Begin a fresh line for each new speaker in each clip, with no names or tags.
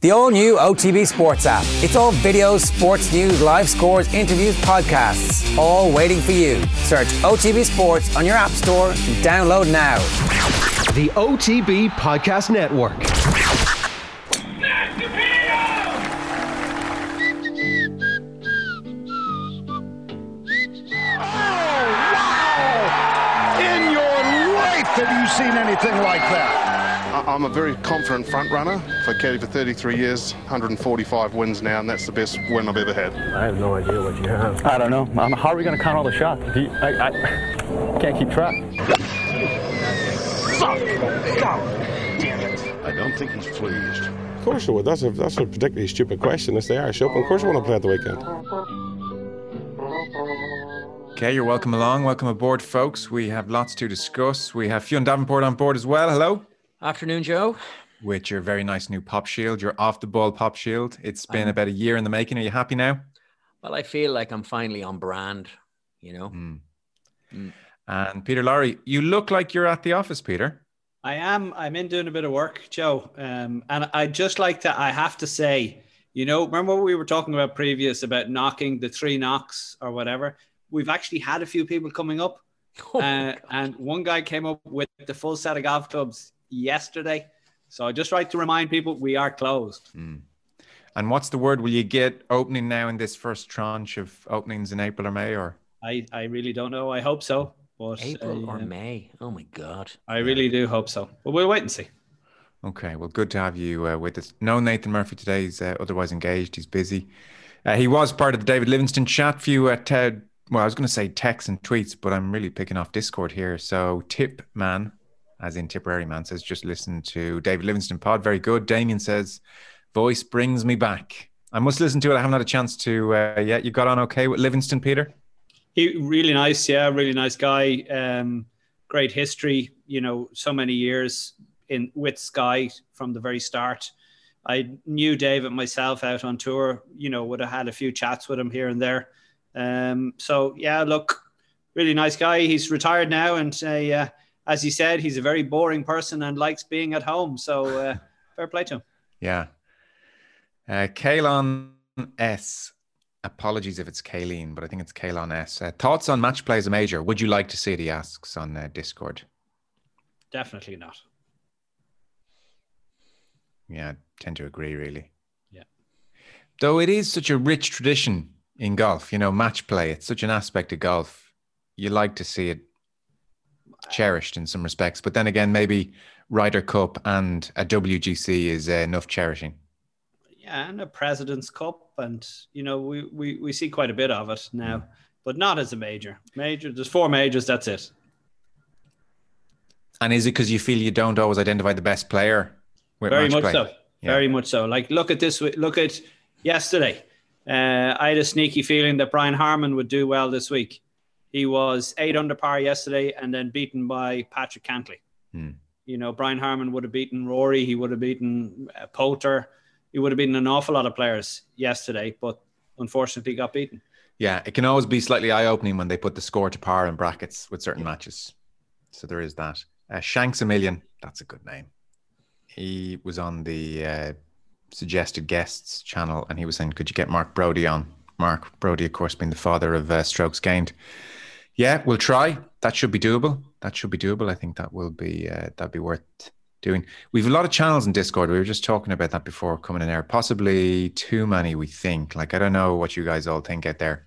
The all new OTB Sports app. It's all videos, sports news, live scores, interviews, podcasts, all waiting for you. Search OTB Sports on your App Store and download now.
The OTB Podcast Network. Oh, wow!
In your life have you seen anything like that?
I- I'm a very confident front runner. For caddy for 33 years, 145 wins now, and that's the best win I've ever had.
I have no idea what you have.
I don't know. Um, how are we going to count all the shots? If you, I, I can't keep track. Fuck! God damn it.
I don't think he's pleased.
Of course I would. That's a that's a particularly stupid question. It's the Irish Open. Of course I want to play at the weekend.
Okay, you're welcome along. Welcome aboard, folks. We have lots to discuss. We have Fionn Davenport on board as well. Hello.
Afternoon, Joe.
With your very nice new pop shield, your off the ball pop shield. It's been about a year in the making. Are you happy now?
Well, I feel like I'm finally on brand, you know.
Mm. And Peter Lawrie, you look like you're at the office, Peter.
I am. I'm in doing a bit of work, Joe. Um, and I just like to. I have to say, you know, remember what we were talking about previous about knocking the three knocks or whatever. We've actually had a few people coming up,
Oh,
uh, and one guy came up with the full set of golf clubs yesterday. So I just like to remind people we are closed.
And what's the word? Will you get opening now in this first tranche of openings in April or May? Or
I, I really don't know. I hope so, but
April
uh,
or May. Oh my God.
I really do hope so. But we'll wait and see.
okay, well, good to have you uh, with us. No, Nathan Murphy today is uh, otherwise engaged. He's busy. Uh, he was part of the David Livingstone chat few at Ted. Well, I was going to say texts and tweets, but I'm really picking off Discord here. So Tip Man, as in Tipperary Man, says just listen to David Livingstone pod. Very good. Damien says voice brings me back. I must listen to it. I haven't had a chance to uh, yet. You got on okay with Livingstone, Peter?
He really nice, yeah, really nice guy. Um, great history, you know, so many years in with Sky from the very start. I knew David myself out on tour, you know, would have had a few chats with him here and there. Um, so yeah, look, really nice guy. He's retired now, and uh, yeah, as he said, he's a very boring person and likes being at home. So uh, fair play to him.
Yeah. Uh, Kalon S. Apologies if it's Kayleen, but I think it's Kalon S. Uh, thoughts on match play as a major? Would you like to see it? He asks on uh, Discord.
Definitely not.
Yeah, I tend to agree, really.
Yeah.
Though it is such a rich tradition in golf, you know, match play, it's such an aspect of golf. You like to see it cherished in some respects. But then again, maybe Ryder Cup and a WGC is uh, enough cherishing.
Yeah, and a President's Cup, and you know we, we we see quite a bit of it now, but not as a major. Major, there's four majors. That's it.
And is it because you feel you don't always identify the best player
Very much
play?
so.
Yeah.
Very much so. Like look at this. Look at yesterday. Uh, I had a sneaky feeling that Brian Harman would do well this week. He was eight under par yesterday, and then beaten by Patrick Cantlay.
Hmm.
You know, Brian Harman would have beaten Rory. He would have beaten uh, Poulter. He would have beaten an awful lot of players yesterday, but unfortunately got beaten.
Yeah, it can always be slightly eye opening when they put the score to par in brackets with certain matches. So there is that. Uh, Shanks a Million, that's a good name. He was on the uh, suggested guests channel and he was saying, Could you get Mark Broadie on? Mark Broadie, of course, being the father of uh, strokes gained. Yeah, we'll try. That should be doable. That should be doable. I think that will be uh, that'd be worth doing. We've a lot of channels in Discord. We were just talking about that before coming in there. Possibly too many, we think. Like I don't know what you guys all think out there.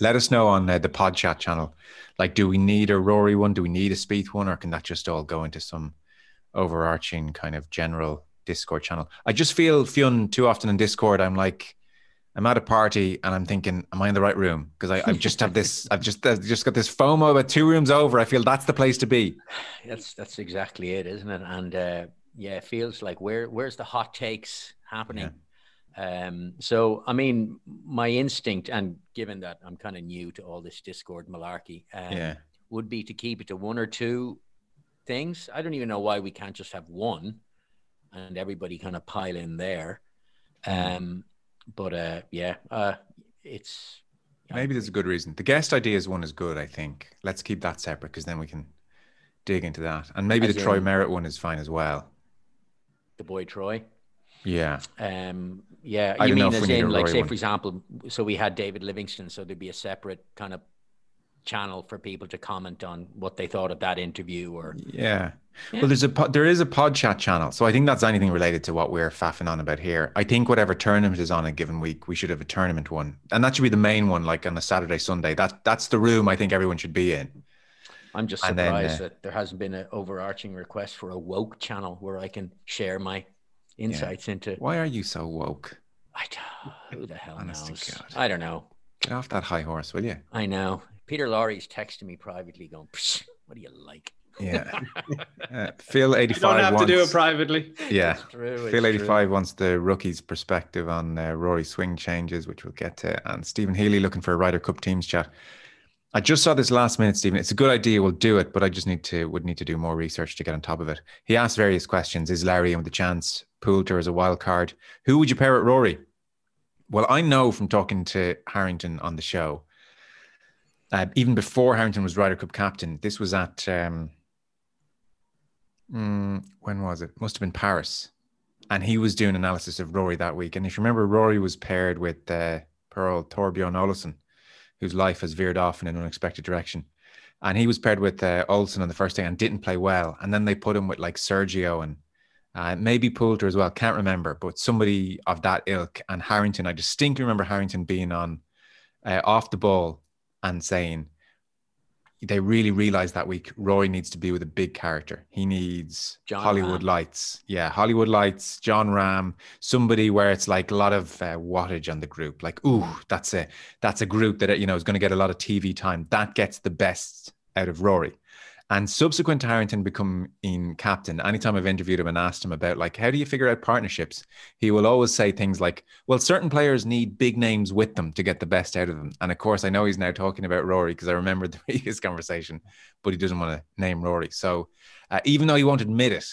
Let us know on uh, the Pod Chat channel. Like, do we need a Rory one? Do we need a Speed one, or can that just all go into some overarching kind of general Discord channel? I just feel Fionn too often in Discord. I'm like, I'm at a party and I'm thinking, am I in the right room? Because I, I just have this, I've just I've just got this FOMO about two rooms over. I feel that's the place to be.
That's that's exactly it, isn't it? And uh, yeah, it feels like where where's the hot takes happening? Um, so I mean, my instinct, and given that I'm kind of new to all this Discord malarkey, um,
Yeah.
would be to keep it to one or two things. I don't even know why we can't just have one, and everybody kind of pile in there. Um, but uh, yeah, uh, it's
Maybe there's a good reason. The guest ideas one is good, I think. Let's keep that separate because then we can dig into that. And maybe
As
the Troy Merritt one is fine as well.
the boy Troy.
Yeah.
Um, yeah,
I
you mean as in, like, say,
one.
for example, so we had David Livingstone, so there'd be a separate kind of channel for people to comment on what they thought of that interview, or
Yeah. Well, there's a pod, there is a pod chat channel, so I think that's anything related to what we're faffing on about here. I think whatever tournament is on a given week, we should have a tournament one, and that should be the main one, like on a Saturday, Sunday. That that's the room I think everyone should be in.
I'm just
And then,
surprised
uh,
that there hasn't been an overarching request for a woke channel where I can share my insights into.
Why are you so woke?
I don't, who the hell
Honest
knows? I don't know.
Get off that high horse, will you?
I know. Peter Lawrie's texting me privately, going, "What do you like?"
Yeah. Uh, Phil 85.
You don't
five.
have to do it privately.
Yeah.
true,
Phil
it's
eighty five wants the rookies' perspective on uh, Rory swing changes, which we'll get to, and Stephen Healy looking for a Ryder Cup teams chat. I just saw this last minute, Stephen. It's a good idea. We'll do it, but I just need to would need to do more research to get on top of it. He asked various questions. Is Larry in with a chance? Poulter as a wild card? Who would you pair at Rory? Well, I know from talking to Harrington on the show, uh, even before Harrington was Ryder Cup captain, this was at um, mm, when was it? Must have been Paris, and he was doing analysis of Rory that week. And if you remember, Rory was paired with uh, Pearl Thorbjørn Olesen, whose life has veered off in an unexpected direction. And he was paired with uh, on the first day and didn't play well. And then they put him with like Sergio and uh, maybe Poulter as well. Can't remember, but somebody of that ilk. And Harrington, I distinctly remember Harrington being on uh, off the ball and saying they really realized that week Rory needs to be with a big character. He needs
Jon
Hollywood
Rahm.
lights. Yeah, Hollywood lights, Jon Rahm, somebody where it's like a lot of uh, wattage on the group. Like, ooh, that's a that's a group that you know is going to get a lot of TV time. That gets the best out of Rory. And subsequent to Harrington becoming captain, anytime I've interviewed him and asked him about like how do you figure out partnerships, he will always say things like, "Well, certain players need big names with them to get the best out of them." And of course, I know he's now talking about Rory because I remember the previous conversation, but he doesn't want to name Rory. So uh, even though he won't admit it,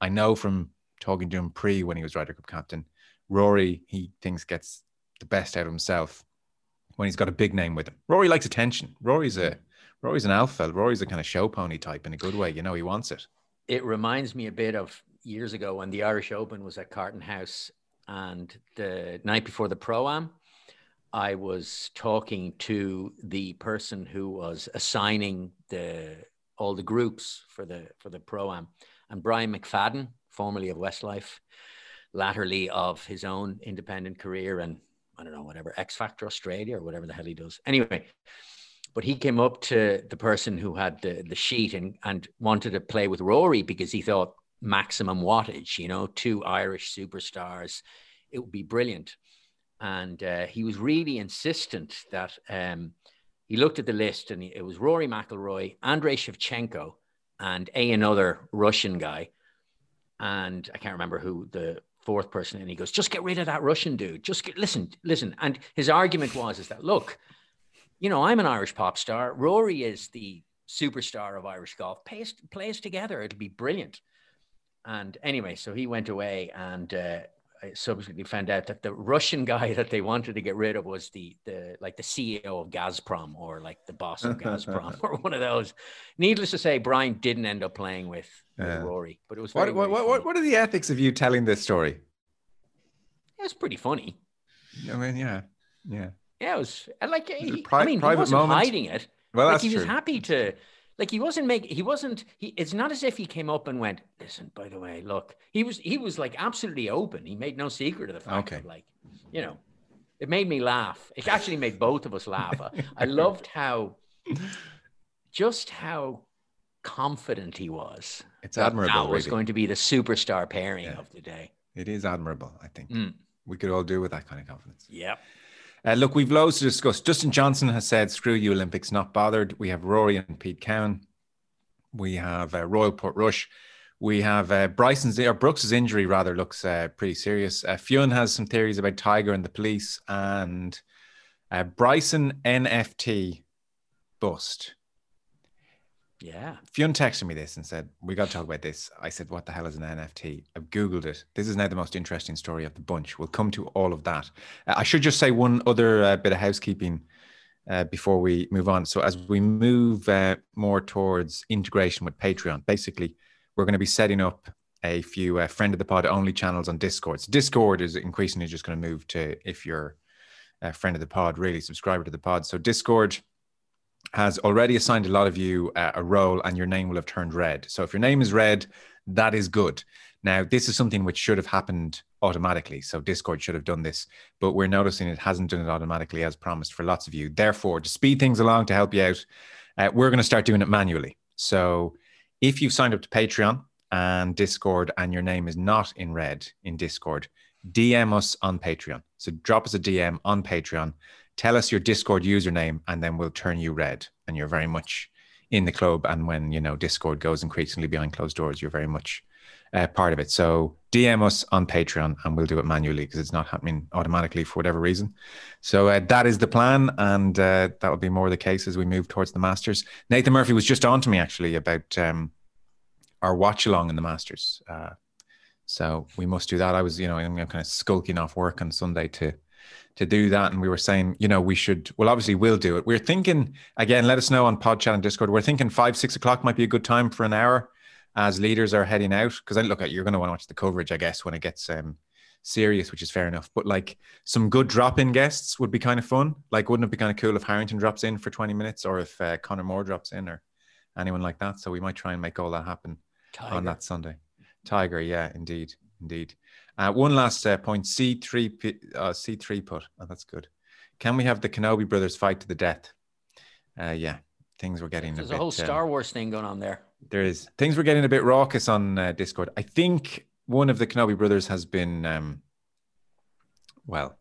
I know from talking to him pre when he was Ryder Cup captain, Rory he thinks gets the best out of himself when he's got a big name with him. Rory likes attention. Rory's a Rory's an alpha. Rory's a kind of show pony type in a good way. You know, he wants it.
it reminds me a bit of years ago when the Irish Open was at Carton House, and the night before the pro am, I was talking to the person who was assigning the all the groups for the for the pro am, and Brian McFadden, formerly of Westlife, latterly of his own independent career and I don't know whatever X Factor Australia or whatever the hell he does. Anyway, but he came up to the person who had the, the sheet and, and wanted to play with Rory because he thought maximum wattage, you know, two Irish superstars, it would be brilliant. And uh, he was really insistent that um, he looked at the list and it was Rory McIlroy, Andrei Shevchenko, and a another Russian guy. And I can't remember who the fourth person. And he goes, just get rid of that Russian dude. Just get, listen, listen. And his argument was, is that, look, you know, I'm an Irish pop star. Rory is the superstar of Irish golf. Play us, play us together. It'll be brilliant. And anyway, so he went away and uh, I subsequently found out that the Russian guy that they wanted to get rid of was the, the like the CEO of Gazprom or like the boss of Gazprom or one of those. Needless to say, Brian didn't end up playing with, with Rory, but it was
What,
very,
what, what, what, what are the ethics of you telling this story?
It was pretty funny.
I mean, yeah, yeah.
Yeah, it was and like he, I
pri-
mean, he wasn't
moment?
hiding it.
Well,
like
that's
he was
true.
happy to like he wasn't make he wasn't he it's not as if he came up and went, listen, by the way, look. He was he was like absolutely open. He made no secret of the fact
Okay.
of like, you know, it made me laugh. It actually made both of us laugh. I, I loved how just how confident he was.
It's
that
admirable,
That was
really.
going to be the superstar pairing of the day.
It is admirable, I think.
Mm.
We could all do with that kind of confidence.
Yep.
Uh, look, we've loads to discuss. Dustin Johnson has said, screw you, Olympics, not bothered. We have Rory and Pete Cowen. We have uh, Royal Portrush. We have uh, Bryson's or Brooks's injury rather looks uh, pretty serious. Uh, Fionn has some theories about Tiger and the police, and uh, Bryson NFT bust.
Yeah.
Fionn texted me this and said, We got to talk about this. I said, What the hell is an NFT? I've Googled it. This is now the most interesting story of the bunch. We'll come to all of that. Uh, I should just say one other uh, bit of housekeeping uh, before we move on. So, as we move uh, more towards integration with Patreon, basically, we're going to be setting up a few uh, friend of the pod only channels on Discord. So Discord is increasingly just going to move to if you're a friend of the pod, really subscriber to the pod. So Discord has already assigned a lot of you uh, a role, and your name will have turned red. So if your name is red, that is good. Now, this is something which should have happened automatically. So Discord should have done this, but we're noticing it hasn't done it automatically as promised for lots of you. Therefore, to speed things along to help you out, uh, we're going to start doing it manually. So if you've signed up to Patreon and Discord and your name is not in red in Discord, DM us on Patreon. So drop us a DM on Patreon. Tell us your Discord username, and then we'll turn you red. And you're very much in the club. And when you know Discord goes increasingly behind closed doors, you're very much uh, part of it. So DM us on Patreon and we'll do it manually because it's not happening automatically for whatever reason. So uh, that is the plan, and uh, that will be more the case as we move towards the Masters. Nathan Murphy was just on to me actually about um, our watch along in the Masters. Uh, so we must do that. I was, you know, I'm kind of skulking off work on Sunday to to do that, and we were saying, you know, we should. Well, obviously, we'll do it. We're thinking again. Let us know on Pod Chat and Discord. We're thinking five, six o'clock might be a good time for an hour as leaders are heading out because I look at you're going to want to watch the coverage, I guess, when it gets um, serious, which is fair enough. But like some good drop-in guests would be kind of fun. Like, wouldn't it be kind of cool if Harrington drops in for 20 minutes, or if uh, Conor Moore drops in, or anyone like that? So we might try and make all that happen Tiger. on that Sunday. Tiger, yeah, indeed, indeed. Uh, one last uh, point: C three, uh, C three put. Oh, that's good. Can we have the Kenobi brothers fight to the death? Uh, yeah, things were getting.
There's
a,
a whole Star Wars thing going on there.
There is things were getting a bit raucous on uh, Discord. I think one of the Kenobi brothers has been, um, well,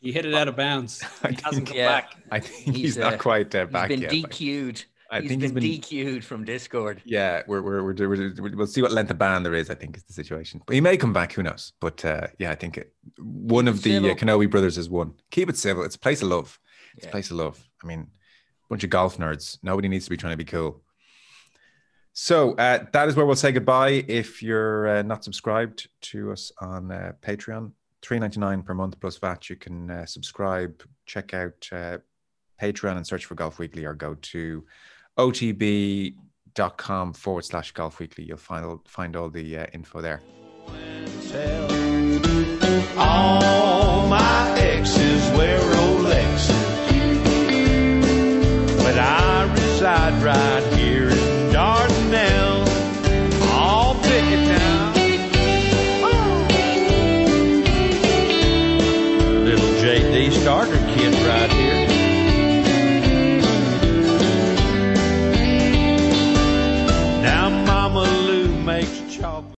he hit it out of bounds. He
I
hasn't
think,
come
yeah.
back.
I think he's,
He's,
not
uh,
quite uh,
He's
back
been
yet.
DQ'd.
I
He's
think
been,
he's been
DQ'd from Discord.
Yeah, we're, we're, we're, we're, we'll see what length of ban there is. I think is the situation, but he may come back. Who knows? But uh, yeah, I think it, one of the uh. Kenobi brothers is one. Keep it civil. It's a place of love. It's
Yeah.
a place of love. I mean, bunch of golf nerds. Nobody needs to be trying to be cool. So uh, that is where we'll say goodbye. If you're uh, not subscribed to us on uh, Patreon, three ninety nine per month plus VAT, you can uh, subscribe. Check out uh, Patreon and search for Golf Weekly, or go to otb.com forward slash golf weekly. You'll find all, find all the uh, info there. All my exes where